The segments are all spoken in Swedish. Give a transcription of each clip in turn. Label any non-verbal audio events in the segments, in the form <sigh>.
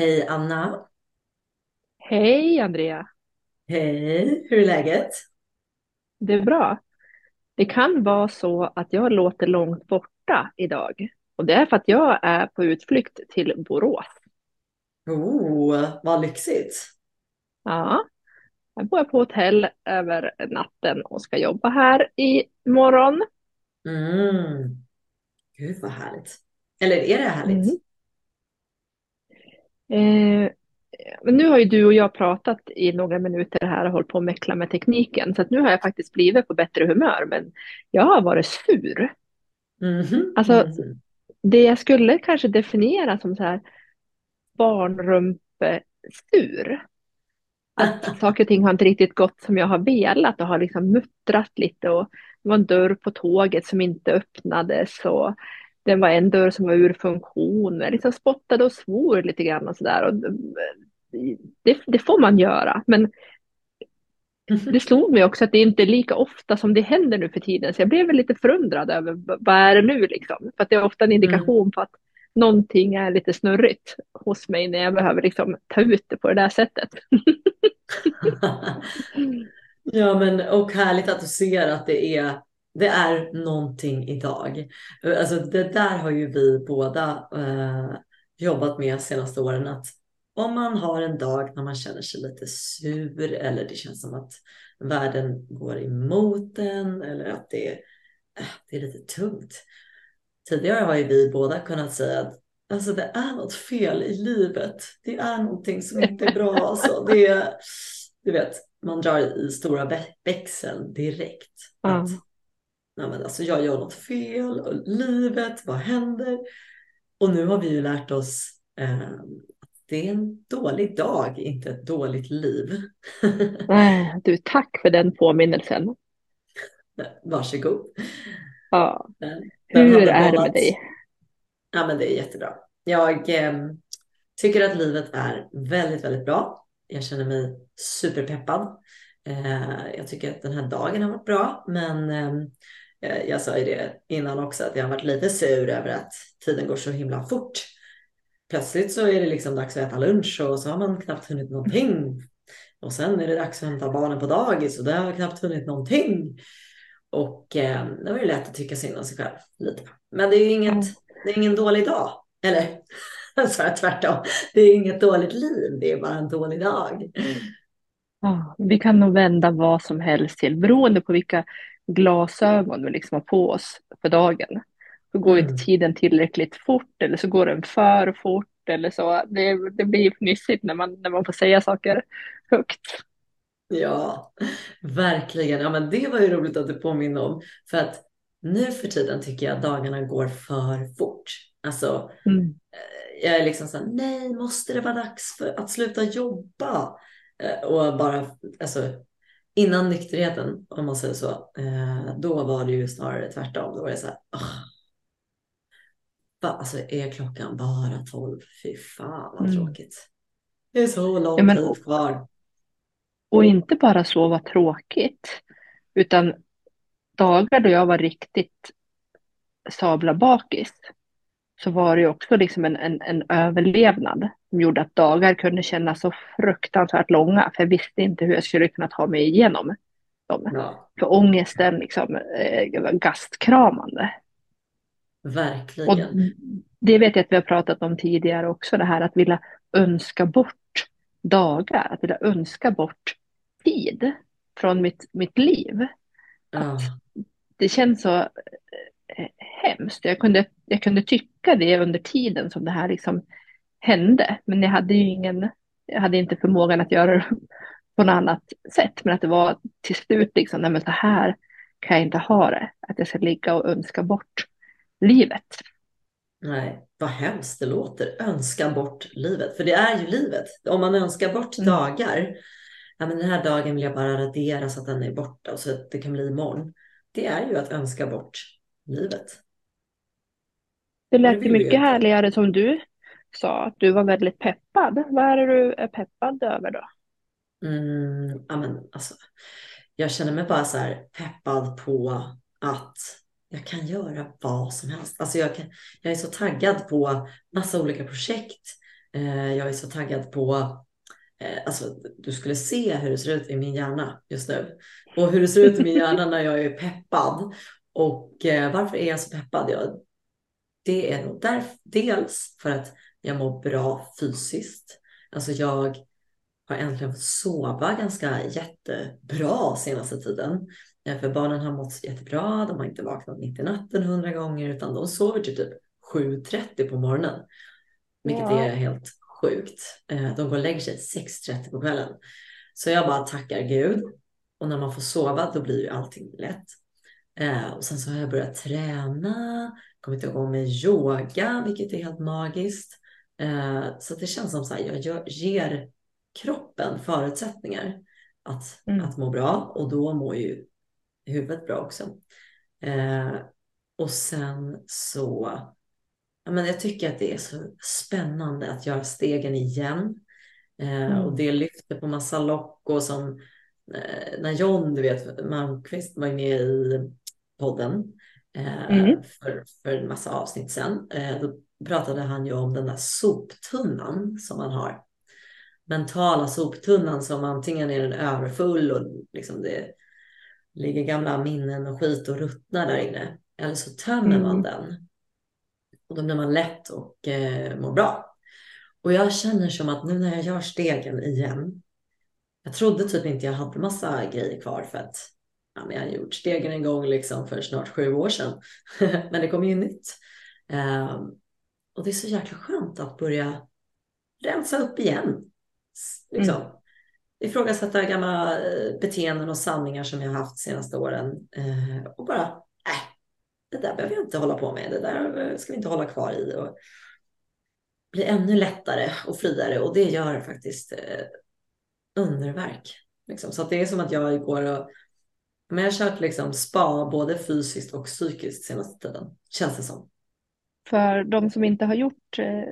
Hej Anna! Hej Andrea! Hej! Hur är läget? Det är bra. Det kan vara så att jag låter långt borta idag. Och det är för att jag är på utflykt till Borås. Oh, vad lyxigt! Ja, jag bor på hotell över natten och ska jobba här i morgon. Mm. Gud vad härligt! Eller är det härligt? Mm. Eh, men nu har ju du och jag pratat i några minuter här och hållit på att mäckla med tekniken. Så att nu har jag faktiskt blivit på bättre humör. Men jag har varit sur. Mhm, Alltså, mhm. det jag skulle kanske definiera som så här barnrumpesur. Att <laughs> saker och ting har inte riktigt gått som jag har velat och har liksom muttrat lite och det var en dörr på tåget som inte öppnades och det var en dörr som var ur funktion. Jag liksom spottade och svor lite grann och sådär. Och det, det får man göra, men det slog mig också att det inte är lika ofta som det händer nu för tiden, så jag blev väl lite förundrad över vad är det nu liksom? För det är ofta en Mm. indikation på att någonting är lite snurrigt hos mig när jag behöver liksom ta ut det på det där sättet. <laughs> Ja, men och härligt att du ser att det är, det är någonting idag. Alltså det där har ju vi båda eh, jobbat med senaste åren. Att om man har en dag när man känner sig lite sur eller det känns som att världen går emot en eller att det, eh, det är lite tungt. Tidigare har ju vi båda kunnat säga att alltså, det är något fel i livet. Det är någonting som inte är bra. Alltså. Det du vet, man drar i stora vä- växeln direkt. Att Ja. Nej, men alltså, jag gör något fel och livet, vad händer? Och nu har vi ju lärt oss eh, att det är en dålig dag, inte ett dåligt liv. <laughs> Du, tack för den påminnelsen. Varsågod. Ja. Den, den har Hur är det med dig? Ja, men det är jättebra. Jag eh, tycker att livet är väldigt, väldigt bra. Jag känner mig superpeppad. Eh, jag tycker att den här dagen har varit bra, men eh, Eh, jag sa ju det innan också att jag har varit lite sur över att tiden går så himla fort. Plötsligt så är det liksom dags att äta lunch och så har man knappt hunnit någonting. Och sen är det dags att hämta barnen på dagis och där har jag knappt hunnit någonting. Och eh, det var ju lätt att tycka synd om sig själv lite. Men det är ju inget, det är ingen dålig dag. Eller <laughs> så är tvärtom. Det är inget dåligt liv, det är bara en dålig dag. Ja, vi kan nog vända vad som helst till, beroende på vilka glasögon vi liksom har på oss för dagen. Så går inte Mm. tiden tillräckligt fort eller så går den för fort eller så. Det, det blir fnissigt när man, när man får säga saker högt. Ja, verkligen. Ja, men det var ju roligt att du påminner om. För att nu för tiden tycker jag att dagarna går för fort. Alltså, Mm. jag är liksom så här, nej, måste det vara dags för att sluta jobba? Eh, Och bara, alltså, innan nykterheten, om man säger så, eh, då var det ju snarare tvärtom. Då var det så här, "Åh, va, alltså är klockan bara tolv? Fy fan vad Mm. tråkigt. Det är så Ja, lång men, tid kvar. och inte bara så var tråkigt, utan dagar då jag var riktigt sabla bakis så var det ju också liksom en, en, en överlevnad som gjorde att dagar kunde kännas så fruktansvärt långa, för jag visste inte hur jag skulle kunna ta mig igenom dem. Ja, För ångesten liksom, eh, var gastkramande. Och verkligen. det vet jag att vi har pratat om tidigare också, det här att vilja önska bort dagar, att vilja önska bort tid från mitt, mitt liv. Ja, det känns så hemskt. Jag kunde, jag kunde tycka det under tiden som det här liksom hände, men jag hade ju ingen, jag hade inte förmågan att göra det <laughs> på något annat sätt, men att det var till slut liksom, nej men så här kan jag inte ha det, att jag ska ligga och önska bort livet. nej, vad hemskt det låter. Önska bort livet, för det är ju livet. Om man önskar bort Mm. dagar, ja men den här dagen vill jag bara radera så att den är borta och så att det kan bli imorgon. Det är ju att önska bort livet. Det lät ju mycket härligare som du sa, att du var väldigt peppad. Vad är det du är peppad över då? Mm, ja, men alltså, jag känner mig bara så här peppad på att jag kan göra vad som helst. Alltså jag, kan, jag är så taggad på massa olika projekt. Eh, jag är så taggad på, eh, alltså du skulle se hur det ser ut i min hjärna just nu. Och hur det ser ut i min hjärna när jag är peppad. Och eh, varför är jag så peppad? Jag, det är nog där, dels för att jag mår bra fysiskt. Alltså jag har äntligen fått sova ganska jättebra senaste tiden. För barnen har mått jättebra. De har inte vaknat mitt i natten hundra gånger utan de sover till typ 7.30 på morgonen. Vilket ja. är helt sjukt. Eh, de går och lägger sig 6.30 på kvällen. Så jag bara tackar Gud. Och när man får sova då blir ju allting lätt. Eh, och sen så har jag börjat träna, kommit igång med yoga, vilket är helt magiskt. Eh, så det känns som så här, jag ger kroppen förutsättningar att, mm. att må bra och då mår ju huvudet bra också. och sen så men jag tycker att det är så spännande att göra stegen igen. Eh, mm. Och det lyfter på massa lock och som eh, när John, du vet, Malmqvist var med i podden eh, mm. för, för en massa avsnitt sen. Eh, då pratade han ju om den där soptunnan som man har. Mentala soptunnan som antingen är den överfull och liksom det ligger gamla minnen och skit och ruttnar där inne. Eller så tömmer mm. man den och då blir man lätt och eh, mår bra. Och jag känner som att nu när jag gör stegen igen. Jag trodde typ inte jag hade massa grejer kvar för att ja, men jag har gjort stegen en gång liksom för snart sju år sedan. <laughs> men det kommer ju nytt. Eh, och det är så jäkla skönt att börja rensa upp igen. Liksom. Mm. Ifrågasätta gamla eh, beteenden och sanningar som jag haft de senaste åren. Eh, och bara det där behöver jag inte hålla på med, det där ska vi inte hålla kvar i. Och bli ännu lättare och friare och det gör faktiskt eh, underverk. Liksom. Så det är som att jag går och men jag har kört liksom spa både fysiskt och psykiskt senaste tiden, känns det som. För de som inte har gjort eh,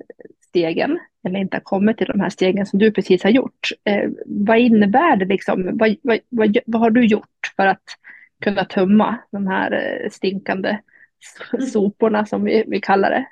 stegen, eller inte har kommit till de här stegen som du precis har gjort, eh, vad innebär det liksom? Vad, vad, vad, vad har du gjort för att kunna tumma de här eh, stinkande soporna som vi, vi kallar det?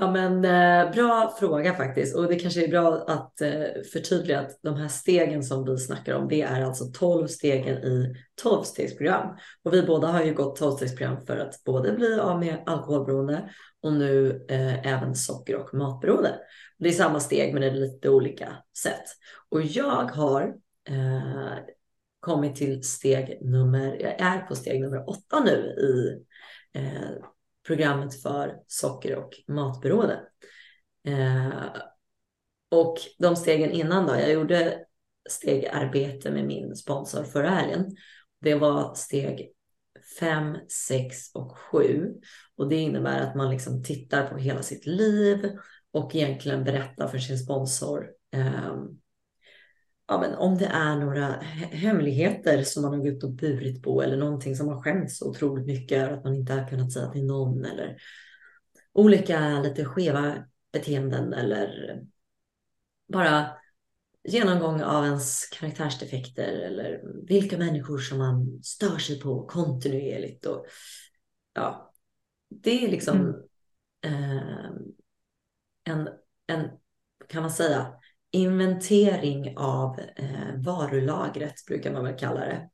Ja, men eh, bra fråga faktiskt. Och det kanske är bra att eh, förtydliga att de här stegen som vi snackar om, det är alltså 12 stegen i 12-stegsprogram. Och vi båda har ju gått 12-stegsprogram för att både bli av med alkoholberoende och nu eh, även socker och matberoende. Det är samma steg men det är lite olika sätt. Och jag har eh, kommit till steg nummer, jag är på steg nummer åtta nu i eh, programmet för socker och matberoende. Eh, och de stegen innan då, jag gjorde stegarbete med min sponsor förra helgen. Det var steg fem, sex och 7 Och det innebär att man liksom tittar på hela sitt liv och egentligen berättar för sin sponsor eh, ja, men om det är några hemligheter som man har gått och burit på eller någonting som har skämts otroligt mycket över att man inte har kunnat säga till någon eller olika lite skeva beteenden eller bara genomgång av ens karaktärsdefekter eller vilka människor som man stör sig på kontinuerligt. Och, ja, det är liksom mm. eh, en, en, kan man säga, inventering av eh, varulagret brukar man väl kalla det.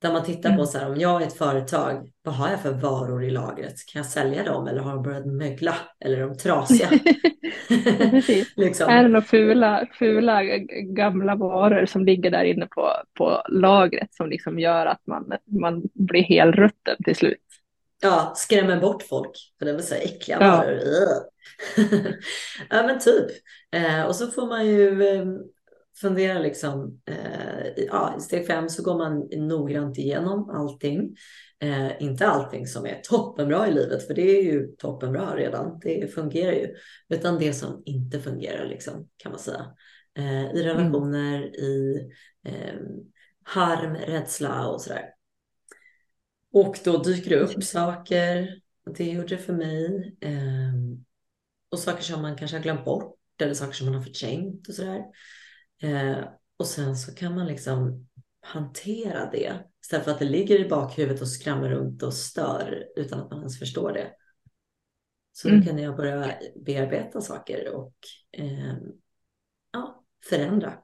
Där man tittar mm. på så här, om jag är ett företag, vad har jag för varor i lagret? Kan jag sälja dem eller har de börjat mögla? Eller är de trasiga? <laughs> <laughs> liksom. Är det några fula, fula gamla varor som ligger där inne på, på lagret som liksom gör att man, man blir helrutten till slut? Ja, skrämmer bort folk. För det vill säga äckliga ja. varor. <laughs> ja men typ. Eh, och så får man ju eh, fundera liksom. Eh, ja, I steg fem så går man noggrant igenom allting. Eh, inte allting som är toppenbra i livet, för det är ju toppenbra redan. Det fungerar ju. Utan det som inte fungerar liksom, kan man säga. Eh, I relationer, mm. i eh, harm, rädsla och sådär. Och då dyker det upp saker. Det gjorde det för mig. Um, och saker som man kanske har glömt bort eller saker som man har förträngt och sådär. Uh, och sen så kan man liksom hantera det istället för att det ligger i bakhuvudet och skramlar runt och stör utan att man ens förstår det. Så mm. då kan jag börja bearbeta saker och eh, ja, förändra.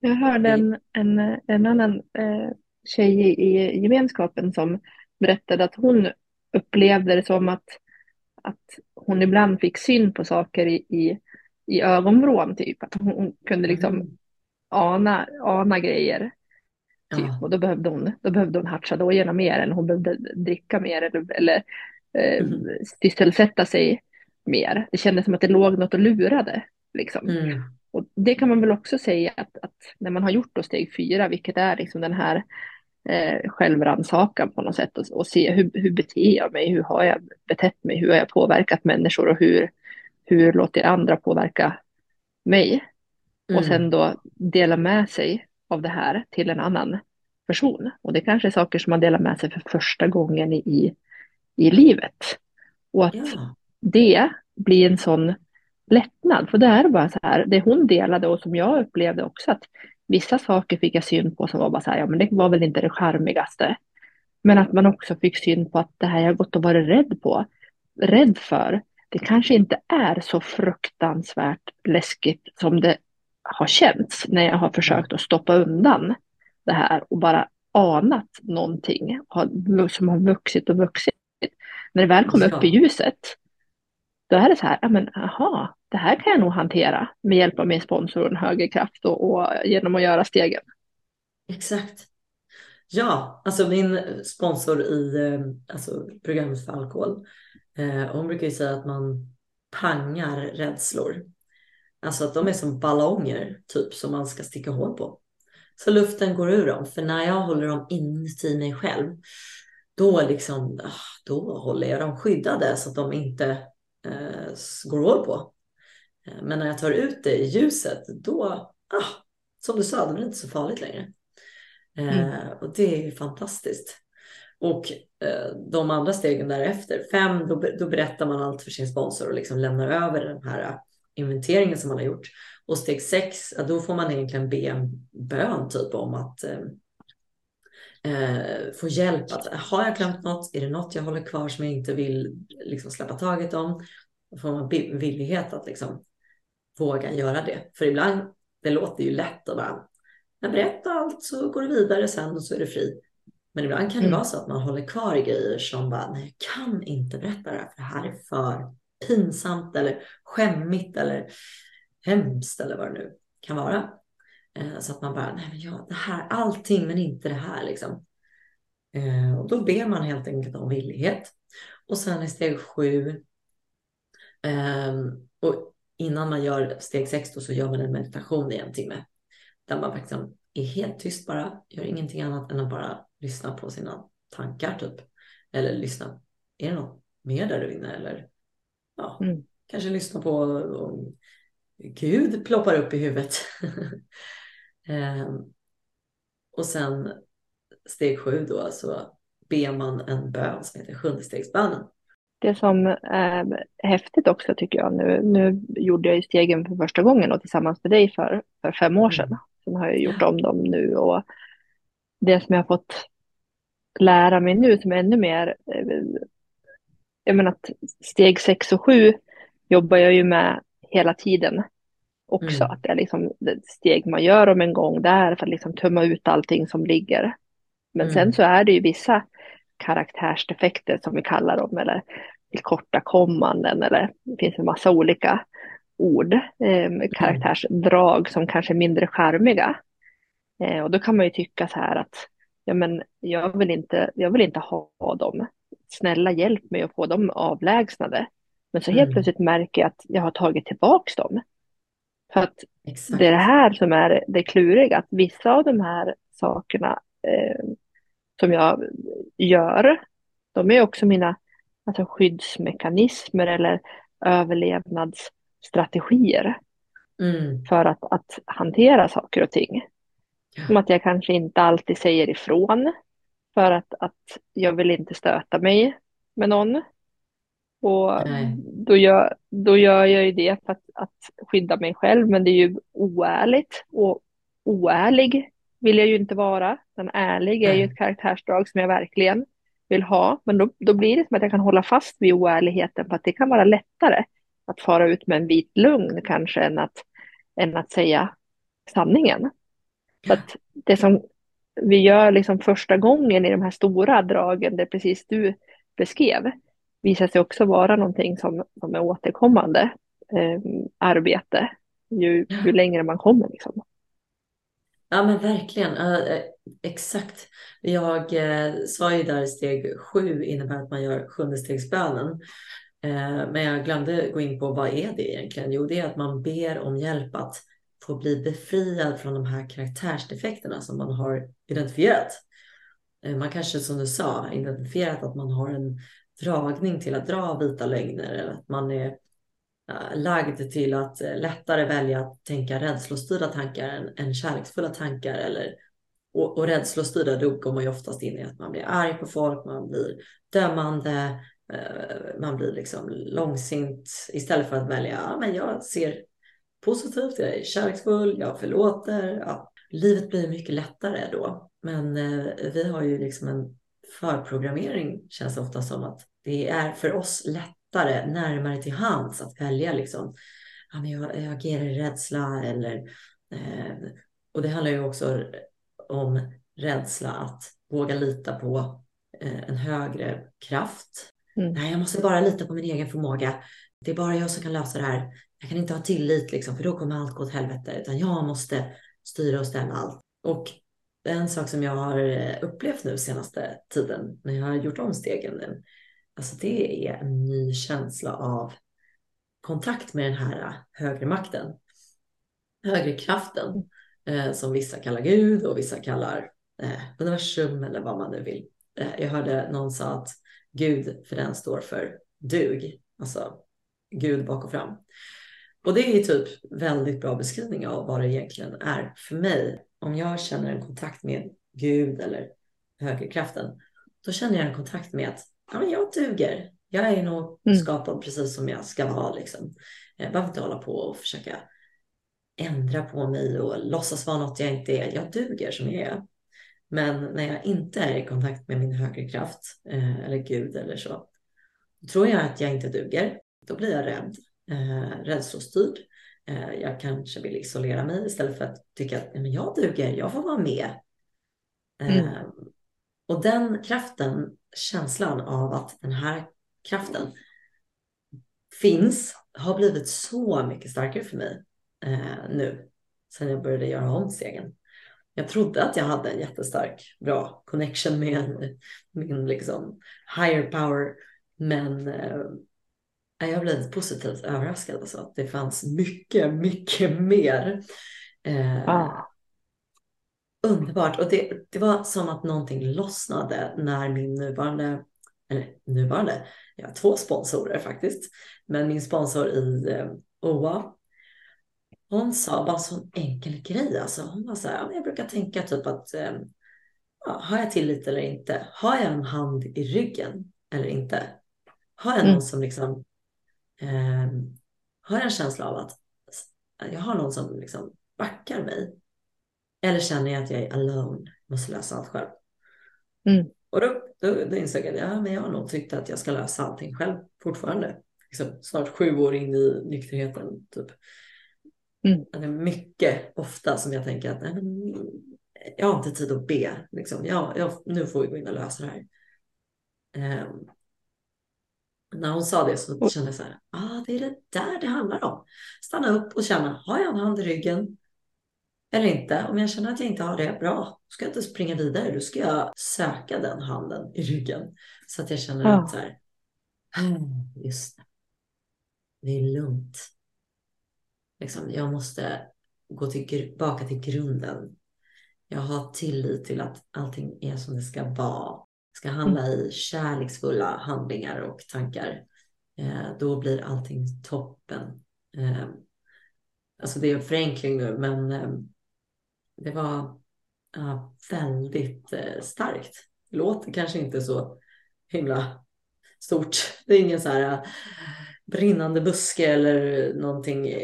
Jag hörde en, en, en annan eh, tjej i gemenskapen som berättade att hon upplevde det som att, att hon ibland fick syn på saker i, i, i ögonvrån, typ. Att hon kunde liksom mm. ana, ana grejer. Typ. Ja. Och då behövde, hon, då behövde hon hatcha då genom mer än hon behövde dricka mer eller, eller eh, mm. sysselsätta sig mer. Det kändes som att det låg något och lurade. Liksom. Mm. Och det kan man väl också säga att, att, när man har gjort då steg fyra, vilket är liksom den här eh, självrannsakan på något sätt och, och se hur, hur beter jag mig, hur har jag betett mig, hur har jag påverkat människor och hur, hur låter andra påverka mig. Mm. Och sen då dela med sig av det här till en annan person. Och det kanske är saker som man delar med sig för första gången i, i livet. Och att ja. det blir en sån lättnad. För det är bara så här, det hon delade och som jag upplevde också att vissa saker fick jag syn på som var bara så här, ja men det var väl inte det charmigaste. Men att man också fick syn på att det här jag gått och varit rädd på, rädd för, det kanske inte är så fruktansvärt läskigt som det har känts när jag har försökt att stoppa undan det här och bara anat någonting som har vuxit och vuxit. När det väl kom upp i ljuset, då är det så här, ja men aha, det här kan jag nog hantera med hjälp av min sponsor och en högre kraft och, och genom att göra stegen. Exakt. Ja, alltså min sponsor i eh, alltså programmet för alkohol, eh, hon brukar ju säga att man pangar rädslor. Alltså att de är som ballonger typ som man ska sticka hål på. Så luften går ur dem. För när jag håller dem inuti mig själv, då liksom, ah, då håller jag dem skyddade så att de inte eh, går hål på. Eh, men när jag tar ut det i ljuset, då, ah, som du sa, det blir inte så farligt längre. Eh, mm. Och det är fantastiskt. Och eh, de andra stegen därefter, fem, då, då berättar man allt för sin sponsor och liksom lämnar över den här inventeringen som man har gjort. Och steg sex, då får man egentligen be en bön typ om att eh, få hjälp. Att, har jag glömt något? Är det något jag håller kvar som jag inte vill liksom, släppa taget om? Då får man villighet att liksom, våga göra det. För ibland, det låter ju lätt att bara, men berätta allt så går det vidare sen och så är det fri. Men ibland kan det mm. vara så att man håller kvar i grejer som bara, nej jag kan inte berätta det här för det här är för pinsamt eller skämmigt eller hemskt eller vad det nu kan vara. Eh, så att man bara, nej men ja, det här, allting men inte det här liksom. Eh, och då ber man helt enkelt om villighet. Och sen i steg sju, ehm, och innan man gör steg sex då så gör man en meditation i en timme. Där man faktiskt är helt tyst bara, gör ingenting annat än att bara lyssna på sina tankar typ. Eller lyssna, är det något mer där du inne eller ja, mm. kanske lyssna på om Gud ploppar upp i huvudet. <laughs> ehm, och sen steg sju då så ber man en bön som heter sjundestegsbönen. Det som är häftigt också tycker jag nu, nu gjorde jag ju stegen för första gången och tillsammans med dig för, för fem år sedan. Mm. Sen har jag gjort om dem nu och det som jag har fått lära mig nu som är ännu mer eh, jag menar att steg sex och sju jobbar jag ju med hela tiden också. Mm. Att det är liksom steg man gör om en gång där för att liksom tömma ut allting som ligger. Men mm. sen så är det ju vissa karaktärsdefekter som vi kallar dem eller tillkortakommanden eller det finns en massa olika ord, eh, karaktärsdrag som kanske är mindre charmiga. Eh, och då kan man ju tycka så här att ja, men jag, vill inte, jag vill inte ha dem snälla hjälp mig att få dem avlägsnade. Men så helt mm. plötsligt märker jag att jag har tagit tillbaks dem. För att Exakt. det är det här som är det kluriga, att vissa av de här sakerna eh, som jag gör, de är också mina alltså, skyddsmekanismer eller överlevnadsstrategier mm. för att, att hantera saker och ting. Ja. Som att jag kanske inte alltid säger ifrån för att, att jag vill inte stöta mig med någon. Och då gör, då gör jag ju det för att, att skydda mig själv, men det är ju oärligt. Och oärlig vill jag ju inte vara. Den ärlig är ju ett karaktärsdrag som jag verkligen vill ha. Men då, då blir det som att jag kan hålla fast vid oärligheten för att det kan vara lättare att fara ut med en vit lögn kanske än att, än att säga sanningen. Så att det som vi gör liksom första gången i de här stora dragen, det precis du beskrev, visar sig också vara någonting som, som är återkommande eh, arbete ju, ju längre man kommer. Liksom. Ja men verkligen, uh, exakt. Jag uh, sa ju där steg sju innebär att man gör sjundestegsbönen. Uh, men jag glömde gå in på vad är det egentligen? Jo, det är att man ber om hjälp att få bli befriad från de här karaktärsdefekterna som man har identifierat. Man kanske som du sa identifierat att man har en dragning till att dra vita lögner eller att man är lagd till att eh, lättare välja att tänka rädslostyrda tankar än, än kärleksfulla tankar. Eller, och, och rädslostyrda då går man ju oftast in i att man blir arg på folk, man blir dömande, eh, man blir liksom långsint istället för att välja, ja men jag ser positivt, jag är kärleksfull, jag förlåter. Ja, livet blir mycket lättare då. Men eh, vi har ju liksom en förprogrammering känns det ofta som att det är för oss lätt lättare, närmare till hands att välja liksom. Ja, men jag, jag agerar i rädsla eller eh, och det handlar ju också om rädsla att våga lita på eh, en högre kraft. Mm. Nej, jag måste bara lita på min egen förmåga. Det är bara jag som kan lösa det här. Jag kan inte ha tillit liksom, för då kommer allt gå åt helvete, utan jag måste styra och ställa allt. Och en sak som jag har eh, upplevt nu senaste tiden när jag har gjort om stegen Alltså det är en ny känsla av kontakt med den här eh, högre makten. Högre kraften eh, som vissa kallar Gud och vissa kallar eh, universum eller vad man nu vill. Eh, jag hörde någon sa att Gud för den står för dug, alltså Gud bak och fram. Och det är typ väldigt bra beskrivning av vad det egentligen är för mig. Om jag känner en kontakt med Gud eller högre kraften, då känner jag en kontakt med att ja, men jag duger. Jag är nog mm. skapad precis som jag ska vara. Liksom. Jag behöver inte hålla på och försöka ändra på mig och låtsas vara något jag inte är. Jag duger som jag är. Men när jag inte är i kontakt med min högre kraft eh, eller Gud eller så, då tror jag att jag inte duger. Då blir jag rädd, eh, rädslostyrd. Eh, jag kanske vill isolera mig istället för att tycka att men jag duger, jag får vara med. Mm. Eh, och den kraften känslan av att den här kraften finns har blivit så mycket starkare för mig eh, nu sen jag började göra om stegen. Jag trodde att jag hade en jättestark, bra connection med min liksom, higher power, men jag blev positivt överraskad. Alltså. Det fanns mycket, mycket mer. Eh, ah underbart. Och det, det var som att någonting lossnade när min nuvarande, eller nuvarande, jag har två sponsorer faktiskt, men min sponsor i eh, OA, hon sa bara en sån enkel grej. Alltså, hon var så här, jag brukar tänka typ att eh, ja, har jag tillit eller inte? Har jag en hand i ryggen eller inte? Har jag någon mm. som liksom eh, har jag en känsla av att jag har någon som liksom backar mig eller känner jag att jag är alone, måste lösa allt själv. Mm. Och då, då, då insåg jag att ja, men jag har nog tyckt att jag ska lösa allting själv fortfarande. Liksom, snart sju år in i nykterheten. Typ. Mm. Det är mycket ofta som jag tänker att nej, men, jag har inte tid att be. Liksom. Ja, jag, nu får vi gå in och lösa det här. Um, när hon sa det så kände jag så här, ah, det är det där det handlar om. Stanna upp och känna, har jag en hand i ryggen? eller inte. Om jag känner att jag inte har det, bra. Då ska jag inte springa vidare. Då ska jag söka den handen i ryggen. Så att jag känner ja. att så här, ah, just det. Det är lugnt. Liksom, jag måste gå tillbaka till grunden. Jag har tillit till att allting är som det ska vara. Ska handla i kärleksfulla handlingar och tankar. Eh, då blir allting toppen. Eh, alltså det är en förenkling nu, men eh, det var väldigt starkt. Det låter kanske inte så himla stort. Det är ingen så här brinnande buske eller någonting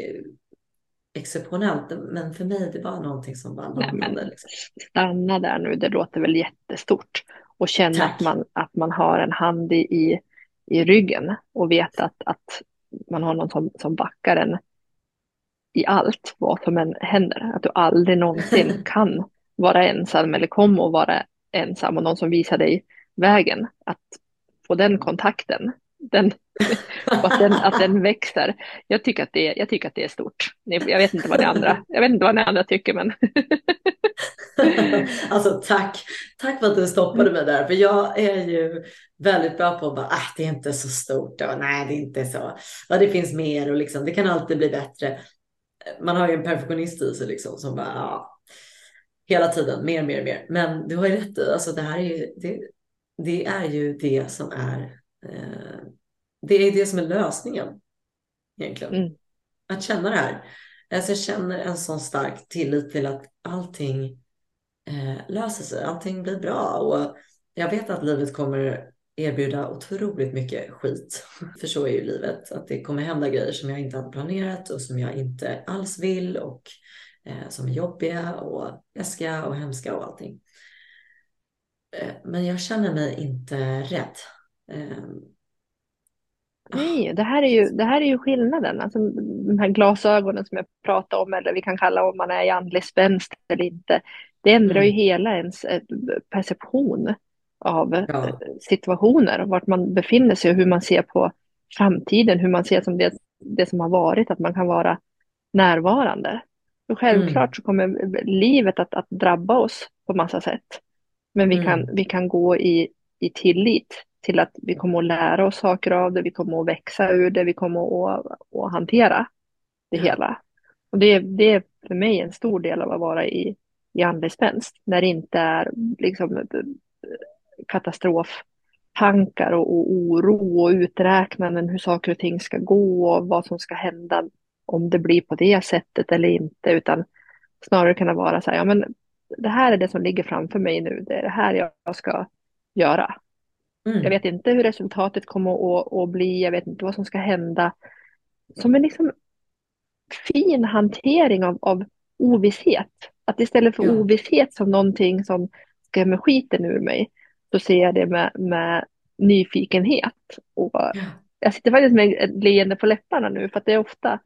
exceptionellt. Men för mig det var någonting som var landade. Liksom. Stanna där nu, det låter väl jättestort. Och känna att man, att man har en hand i, i, i ryggen och vet att, att man har någon som, som backar en i allt, vad som än händer. Att du aldrig någonsin <laughs> kan vara ensam eller kommer att vara ensam och någon som visar dig vägen. Att få den kontakten, den, och <laughs> att den, att den växer. Jag tycker att, det, jag tycker att det är stort. Jag vet inte vad ni andra, jag vet inte vad ni andra tycker men. <laughs> <laughs> alltså tack, tack för att du stoppade mig där. För jag är ju väldigt bra på att bara, ah, det är inte så stort och nej, det är inte så. Ja, det finns mer och liksom, det kan alltid bli bättre. Man har ju en perfektionist i sig liksom som bara, ja, hela tiden mer, mer, mer. Men du har ju rätt i, alltså det här är ju, det, det är ju det som är, eh, det är det som är lösningen egentligen. Mm. Att känna det här. Alltså jag känner en sån stark tillit till att allting eh, löser sig, allting blir bra och jag vet att livet kommer erbjuda otroligt mycket skit. <laughs> För så är ju livet, att det kommer hända grejer som jag inte hade planerat och som jag inte alls vill och eh, som är jobbiga och läskiga och hemska och allting. Eh, men jag känner mig inte rädd. Eh, Nej, det här är ju, det här är ju skillnaden. Alltså, de här glasögonen som jag pratade om, eller vi kan kalla om man är i andlig spänst eller inte. Det ändrar mm. ju hela ens eh, perception av ja. Eh, situationer och vart man befinner sig och hur man ser på framtiden, hur man ser som det, det som har varit, att man kan vara närvarande. Och självklart mm. så kommer livet att, att drabba oss på massa sätt. Men vi, mm. kan, vi kan gå i, i tillit till att vi kommer att lära oss saker av det, vi kommer att växa ur det, vi kommer att, att hantera det ja. hela. Och det, det är för mig en stor del av att vara i, i andlig spänst, när det inte är liksom katastroftankar och, och oro och uträknanden hur saker och ting ska gå och vad som ska hända om det blir på det sättet eller inte, utan snarare kunna vara så här, ja men det här är det som ligger framför mig nu, det är det här jag ska göra. Mm. Jag vet inte hur resultatet kommer att, att, bli, jag vet inte vad som ska hända. Som en liksom fin hantering av, av ovisshet. Att istället för ja. ovisshet som någonting som skrämmer skiten ur mig, så ser jag det med, med nyfikenhet. Och ja. Jag sitter faktiskt med ett leende på läpparna nu, för att det är ofta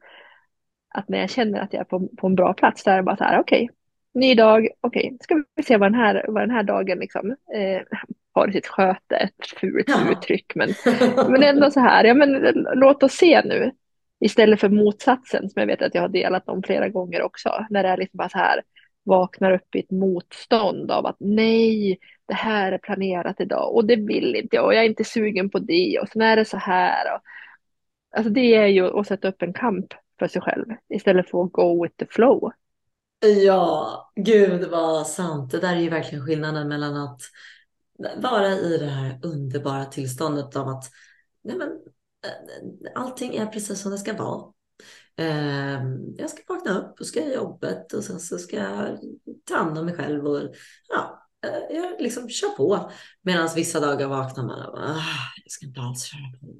att när jag känner att jag är på, på en bra plats, så är det bara så här, okej, okay, ny dag, okej, okay, ska vi se vad den här, vad den här dagen liksom, eh, har sitt sköte, ett fult ja. uttryck, men, <laughs> men ändå så här, ja men låt oss se nu, istället för motsatsen som jag vet att jag har delat om flera gånger också, när det är liksom bara så här, vaknar upp i ett motstånd av att nej, det här är planerat idag och det vill inte jag och jag är inte sugen på det och sen är det så här. Och, alltså det är ju att sätta upp en kamp för sig själv istället för att go with the flow. Ja, gud vad sant. Det där är ju verkligen skillnaden mellan att vara i det här underbara tillståndet av att nej men, allting är precis som det ska vara. Ehm, jag ska vakna upp och ska göra jobbet och sen så ska jag ta hand om mig själv och ja, eh, jag liksom kör på. Medan vissa dagar vaknar man och bara, ah, jag ska inte alls köra på.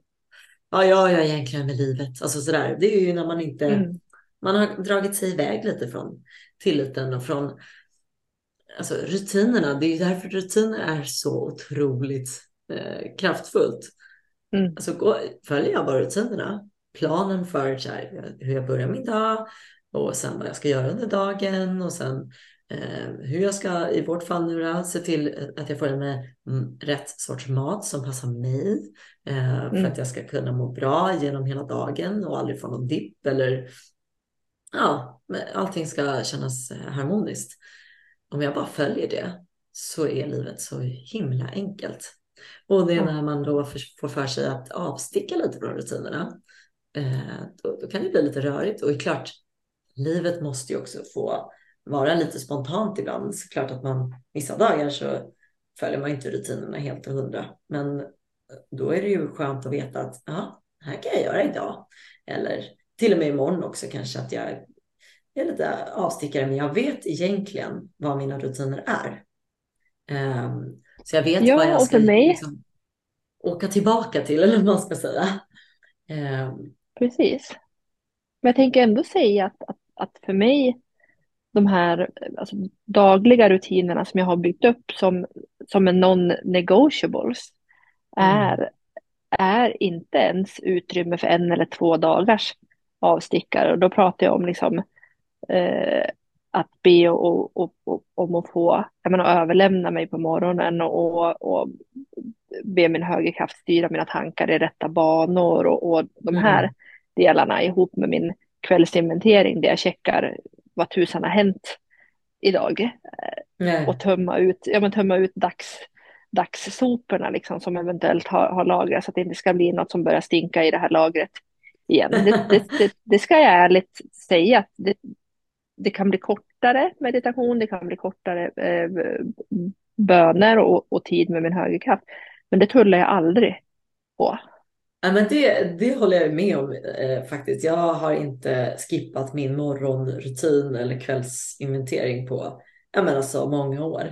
Vad gör jag egentligen med livet? Alltså sådär. Det är ju när man inte, mm. man har dragit sig iväg lite från tilliten och från alltså, rutinerna. Det är ju därför rutiner är så otroligt eh, kraftfullt. Mm. Alltså, gå, följer jag bara rutinerna, planen för här, hur jag börjar min dag och sen vad jag ska göra under dagen och sen eh, hur jag ska, i vårt fall nu då, se till att jag får i mig rätt sorts mat som passar mig eh, mm. för att jag ska kunna må bra genom hela dagen och aldrig få någon dipp eller ja, allting ska kännas eh, harmoniskt. Om jag bara följer det så är livet så himla enkelt. Och det är när man då får för sig att avsticka lite från rutinerna. Eh, då, då kan det bli lite rörigt. Och klart, livet måste ju också få vara lite spontant ibland. Så klart att man vissa dagar så följer man inte rutinerna helt och hundra. Men då är det ju skönt att veta att ja, här kan jag göra idag. Eller till och med imorgon också kanske att jag är lite avstickare, men jag vet egentligen vad mina rutiner är. Um, så jag vet ja, vad jag ska liksom, åka tillbaka till, eller vad man ska säga. Um, Precis. Men jag tänker ändå säga att, att, att för mig, de här alltså, dagliga rutinerna som jag har byggt upp som, som är non-negotiables Mm. är, är inte ens utrymme för en eller två dagars avstickare. Och då pratar jag om liksom, eh, att be och, och, och, om att få jag menar, överlämna mig på morgonen och, och be min högerkraft styra mina tankar i rätta banor och, och de här Mm. delarna ihop med min kvällsinventering där jag checkar vad tusan har hänt idag Nej. och tömma ut, ja, men tömma ut dags, dagssoporna liksom, som eventuellt har, har lagrats så att det inte ska bli något som börjar stinka i det här lagret igen. Det, det, det, det ska jag ärligt säga att det, det kan bli kortare meditation, det kan bli kortare eh, böner och, och tid med min högerkraft. Men det tullar jag aldrig på. Ja, men det, det håller jag med om eh, faktiskt. Jag har inte skippat min morgonrutin eller kvällsinventering på ja, men alltså, många år.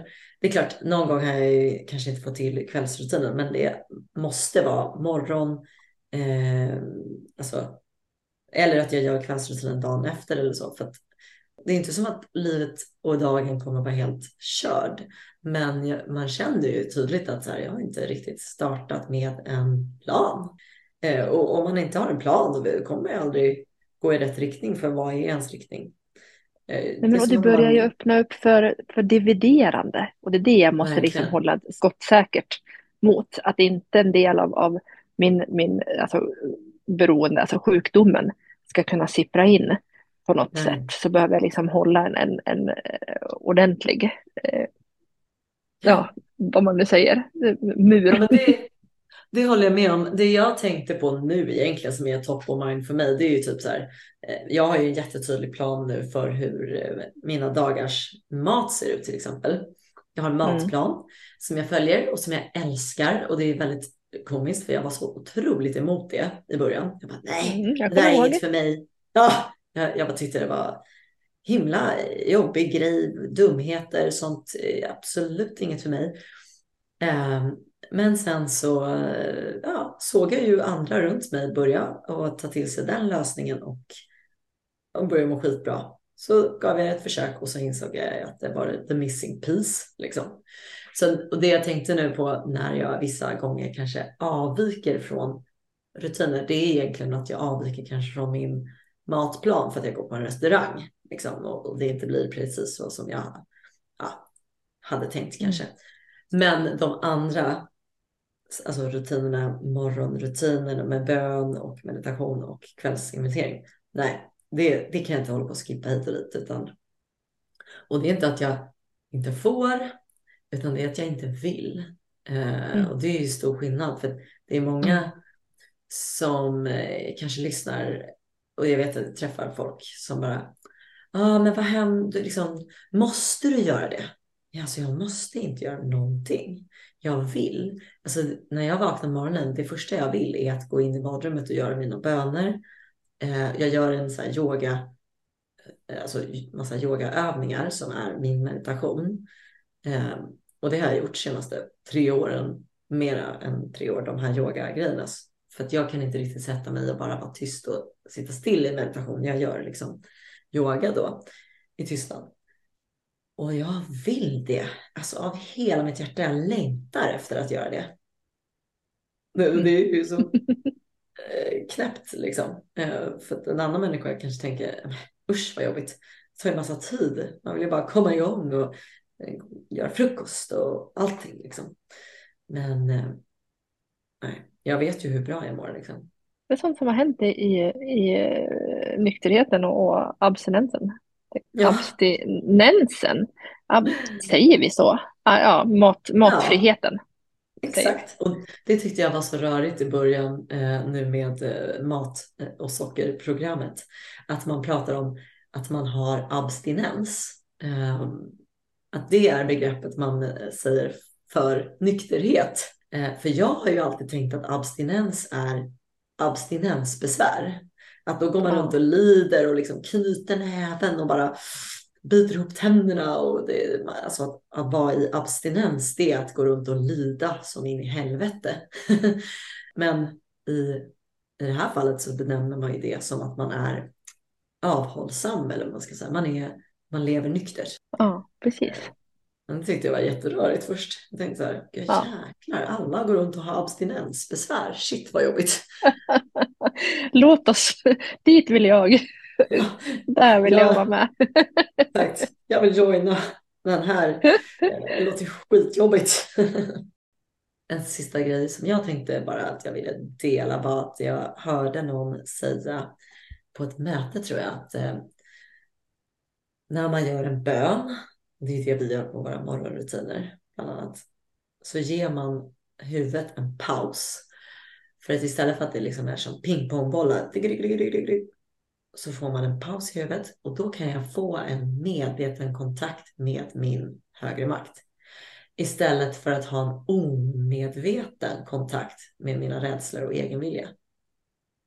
Det är klart, någon gång har jag ju kanske inte fått till kvällsrutinen, men det måste vara morgon, eh, alltså, eller att jag gör kvällsrutinen dagen efter eller så. För att det är inte som att livet och dagen kommer vara helt körd. Men jag, man känner ju tydligt att så här, jag har inte riktigt startat med en plan. Eh, och om man inte har en plan då kommer jag aldrig gå i rätt riktning för vad är ens riktning? Eh, Nej, men, och det att börjar man- ju öppna upp för, för dividerande och det är det jag måste liksom hålla skottsäkert mot. Att inte en del av, av min, min alltså, beroende, alltså sjukdomen, ska kunna sippra in på något Nej. sätt. Så behöver jag liksom hålla en, en, en eh, ordentlig, eh, ja, vad man nu säger, eh, mur. Det, det håller jag med om. Det jag tänkte på nu egentligen som är top of mind för mig, det är ju typ så här. eh, Jag har ju en jättetydlig plan nu för hur mina dagars mat ser ut till exempel. Jag har en Mm. matplan som jag följer och som jag älskar och det är väldigt komiskt för jag var så otroligt emot det i början. Jag bara nej, Mm, jag det där är inget för mig. Ja, jag, jag bara tyckte det var himla jobbig grej, dumheter, sånt är absolut inget för mig. Ehm, men sen så ja, såg jag ju andra runt mig börja och ta till sig den lösningen och, och börja må skitbra. Så gav jag ett försök och så insåg jag att det var the missing piece. Liksom. Så, och det jag tänkte nu på när jag vissa gånger kanske avviker från rutiner, det är egentligen att jag avviker kanske från min matplan för att jag går på en restaurang. Liksom, och, det inte blir precis så som jag ja, hade tänkt kanske. Men de andra alltså rutinerna, morgonrutinerna med bön och meditation och kvällsinventering. Nej, det, det kan jag inte hålla på att skippa hit och dit. Utan, och det är inte att jag inte får, utan det är att jag inte vill. Eh, Mm. Och det är ju stor skillnad. För det är många som eh, kanske lyssnar och jag vet att jag träffar folk som bara, ja ah, men vad händer, liksom, måste du göra det? Ja, alltså jag måste inte göra någonting. Jag vill. Alltså, när jag vaknar morgonen, det första jag vill är att gå in i badrummet och göra mina böner. Eh, jag gör en så här yoga, eh, alltså massa yogaövningar som är min meditation. Eh, och det har jag gjort de senaste tre åren, mera än tre år, de här yogagrejerna. För att jag kan inte riktigt sätta mig och bara vara tyst och sitta still i meditation. Jag gör liksom yoga då i tystnad. Och jag vill det. Alltså av hela mitt hjärta. Jag längtar efter att göra det. Det, det är ju så eh, knäppt liksom. Eh, för att en annan människa kanske tänker, usch vad jobbigt. Det tar ju massa tid. Man vill ju bara komma igång och eh, göra frukost och allting liksom. Men nej, jag vet ju hur bra jag mår liksom. Det är sånt som har hänt i, i, eh, nykterheten och, och abstinensen. Ja. Abstinensen, Ab, säger vi så? Ah, ja, mat, matfriheten. Exakt, och det tyckte jag var så rörigt i början eh, nu med eh, mat och sockerprogrammet. Att man pratar om att man har abstinens. Eh, att det är begreppet man eh, säger för nykterhet. Eh, för jag har ju alltid tänkt att abstinens är abstinensbesvär. Att då går man runt och lider och liksom knyter näven och bara biter ihop tänderna. Och det, alltså att, att vara i abstinens, det är att gå runt och lida som in i helvete. <laughs> Men i, i det här fallet så benämner man ju det som att man är avhållsam eller vad man ska säga. Man, är, man lever nyktert. Ja, precis. Jag tyckte det var jätterörigt först. Jag tänkte så här, ja. jäklar, alla går runt och har abstinensbesvär. Shit vad jobbigt. <laughs> Låt oss, dit vill jag. Ja. Där vill ja. jag vara med. Exakt, jag vill joina den här. Det låter skitjobbigt. <laughs> En sista grej som jag tänkte bara att jag ville dela var att jag hörde någon säga på ett möte tror jag att eh, när man gör en bön det är det vi gör på våra morgonrutiner bland annat. Så ger man huvudet en paus. För att istället för att det liksom är som pingpongbollar så får man en paus i huvudet och då kan jag få en medveten kontakt med min högre makt. Istället för att ha en omedveten kontakt med mina rädslor och egenvilja.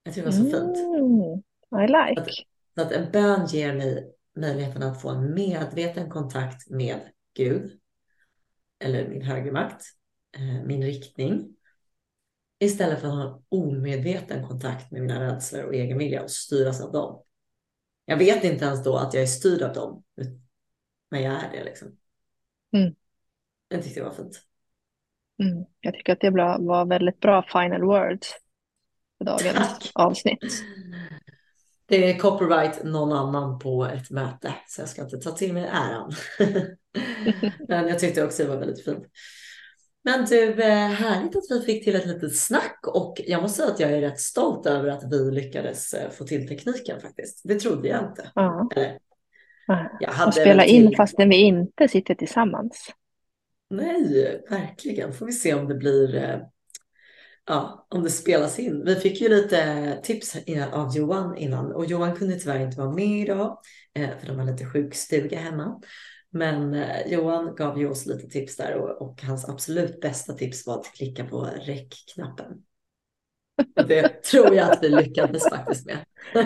Jag tycker det var så fint. Mm, I like. Att, att en bön ger mig möjligheten att få en medveten kontakt med Gud eller min högre makt, eh, min riktning istället för att ha en omedveten kontakt med mina rädslor och egenvilja och styras av dem. Jag vet inte ens då att jag är styrd av dem, men jag är det liksom. Mm. Jag tyckte det var fint. Mm. Jag tycker att det var väldigt bra final words för dagens Tack. avsnitt. Det är copyright någon annan på ett möte, så jag ska inte ta till mig äran. <laughs> Men jag tyckte också det var väldigt fint. Men du, eh, härligt att vi fick till ett litet snack och jag måste säga att jag är rätt stolt över att vi lyckades eh, få till tekniken faktiskt. Det trodde jag inte. Ja. Jag hade och spela in till... fastän vi inte sitter tillsammans. Nej, verkligen. Får vi se om det blir eh, ja, om det spelas in. Vi fick ju lite tips av Johan innan och Johan kunde tyvärr inte vara med idag eh, för de har lite sjukstuga hemma. Men eh, Johan gav ju oss lite tips där och, och hans absolut bästa tips var att klicka på räckknappen. Det tror jag att vi lyckades faktiskt med. <laughs>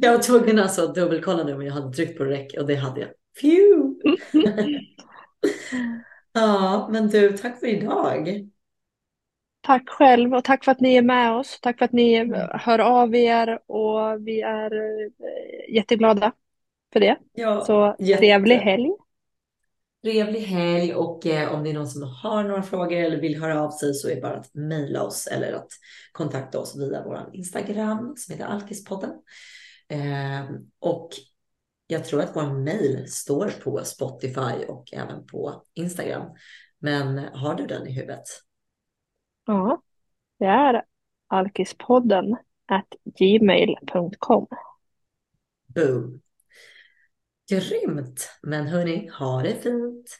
jag var tvungen alltså att dubbelkolla nu om jag hade tryckt på räck och det hade jag. Phew! <laughs> ja, men du, tack för idag. Tack själv och tack för att ni är med oss. Tack för att ni mm. hör av er och vi är eh, jätteglada för det. Ja, Så jätte. trevlig helg. Trevlig helg och eh, om det är någon som har några frågor eller vill höra av sig så är det bara att mejla oss eller att kontakta oss via vår Instagram som heter Alkispodden. Eh, och jag tror att vår mejl står på Spotify och även på Instagram. Men har du den i huvudet? Ja, det är alkispodden at gmail.com. Boom. Grymt! Men hörni, ha det fint!